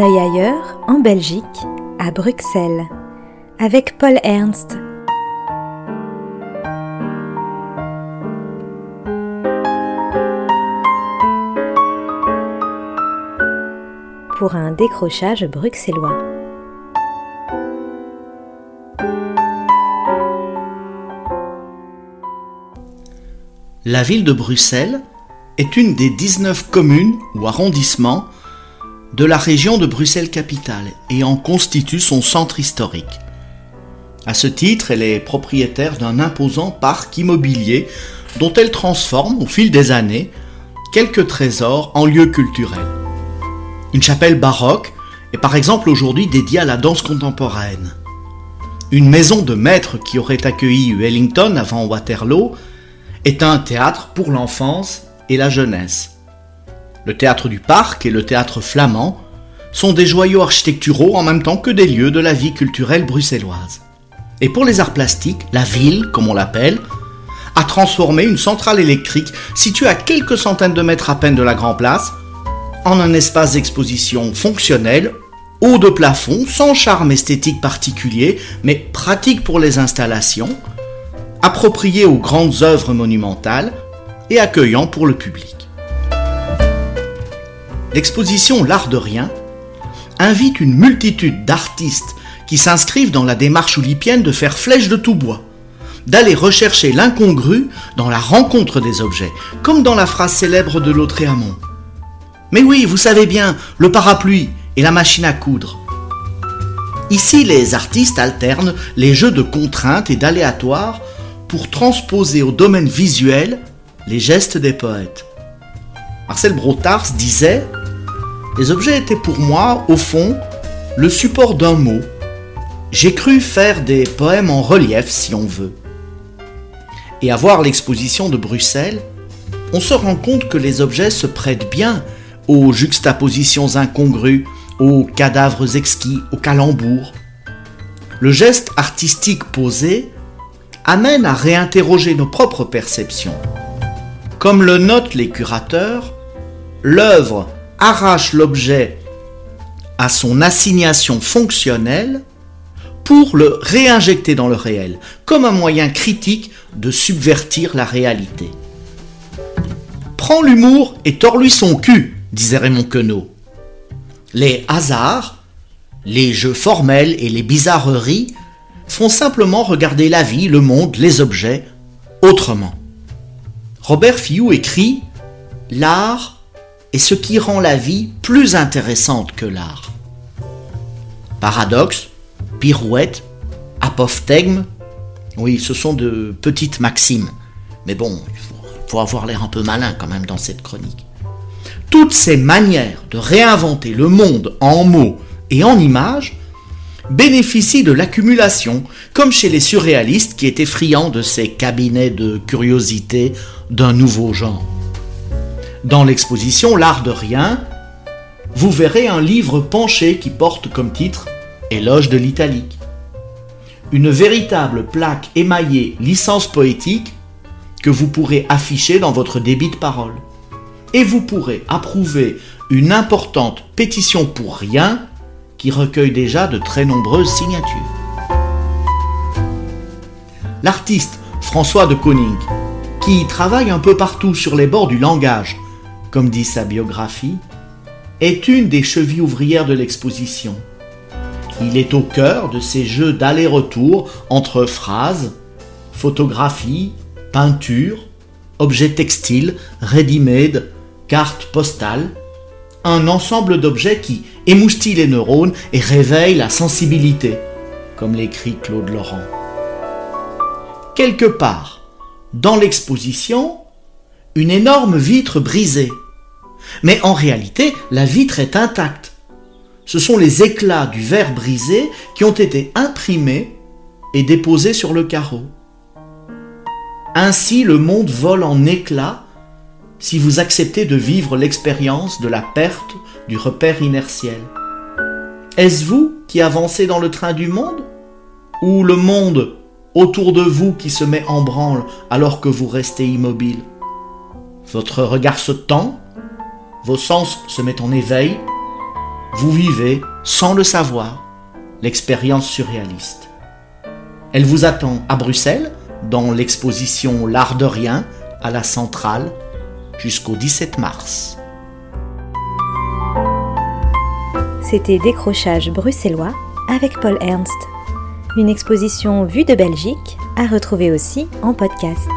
œil ailleurs, en Belgique, à Bruxelles, avec Paul Ernst. Pour un décrochage bruxellois. La ville de Bruxelles est une des 19 communes ou arrondissements de la région de Bruxelles-Capitale et en constitue son centre historique. À ce titre, elle est propriétaire d'un imposant parc immobilier dont elle transforme au fil des années quelques trésors en lieux culturels. Une chapelle baroque est par exemple aujourd'hui dédiée à la danse contemporaine. Une maison de maître qui aurait accueilli Wellington avant Waterloo est un théâtre pour l'enfance et la jeunesse. Le théâtre du parc et le théâtre flamand sont des joyaux architecturaux en même temps que des lieux de la vie culturelle bruxelloise. Et pour les arts plastiques, la ville, comme on l'appelle, a transformé une centrale électrique située à quelques centaines de mètres à peine de la Grand Place en un espace d'exposition fonctionnel, haut de plafond, sans charme esthétique particulier, mais pratique pour les installations, approprié aux grandes œuvres monumentales et accueillant pour le public. L'exposition L'Art de Rien invite une multitude d'artistes qui s'inscrivent dans la démarche oulipienne de faire flèche de tout bois, d'aller rechercher l'incongru dans la rencontre des objets, comme dans la phrase célèbre de Lautréamont. Mais oui, vous savez bien, le parapluie et la machine à coudre. Ici, les artistes alternent les jeux de contraintes et d'aléatoires pour transposer au domaine visuel les gestes des poètes. Marcel Brotars disait Les objets étaient pour moi, au fond, le support d'un mot. J'ai cru faire des poèmes en relief, si on veut. Et à voir l'exposition de Bruxelles, on se rend compte que les objets se prêtent bien aux juxtapositions incongrues, aux cadavres exquis, aux calembours. Le geste artistique posé amène à réinterroger nos propres perceptions. Comme le notent les curateurs, l'œuvre arrache l'objet à son assignation fonctionnelle pour le réinjecter dans le réel, comme un moyen critique de subvertir la réalité. Prends l'humour et tords-lui son cul, disait Raymond Queneau. Les hasards, les jeux formels et les bizarreries font simplement regarder la vie, le monde, les objets autrement. Robert Fillou écrit L'art ce qui rend la vie plus intéressante que l'art. Paradoxe, pirouette, apophthegme, oui, ce sont de petites maximes. Mais bon, il faut avoir l'air un peu malin quand même dans cette chronique. Toutes ces manières de réinventer le monde en mots et en images bénéficient de l'accumulation, comme chez les surréalistes qui étaient friands de ces cabinets de curiosité d'un nouveau genre. Dans l'exposition L'art de rien, vous verrez un livre penché qui porte comme titre Éloge de l'italique. Une véritable plaque émaillée licence poétique que vous pourrez afficher dans votre débit de parole. Et vous pourrez approuver une importante pétition pour rien qui recueille déjà de très nombreuses signatures. L'artiste François de Koning, qui travaille un peu partout sur les bords du langage, comme dit sa biographie, est une des chevilles ouvrières de l'exposition. Il est au cœur de ces jeux d'aller-retour entre phrases, photographies, peintures, objets textiles, ready-made, cartes postales, un ensemble d'objets qui émoustillent les neurones et réveillent la sensibilité, comme l'écrit Claude Laurent. Quelque part, dans l'exposition, une énorme vitre brisée mais en réalité, la vitre est intacte. Ce sont les éclats du verre brisé qui ont été imprimés et déposés sur le carreau. Ainsi, le monde vole en éclats si vous acceptez de vivre l'expérience de la perte du repère inertiel. Est-ce vous qui avancez dans le train du monde Ou le monde autour de vous qui se met en branle alors que vous restez immobile? Votre regard se tend vos sens se mettent en éveil, vous vivez, sans le savoir, l'expérience surréaliste. Elle vous attend à Bruxelles, dans l'exposition L'Art de Rien, à la Centrale, jusqu'au 17 mars. C'était Décrochage bruxellois avec Paul Ernst. Une exposition vue de Belgique à retrouver aussi en podcast.